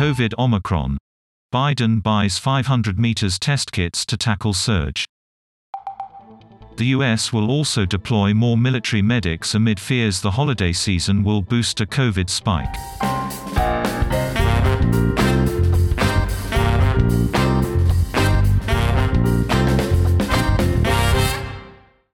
COVID Omicron. Biden buys 500 meters test kits to tackle surge. The US will also deploy more military medics amid fears the holiday season will boost a COVID spike.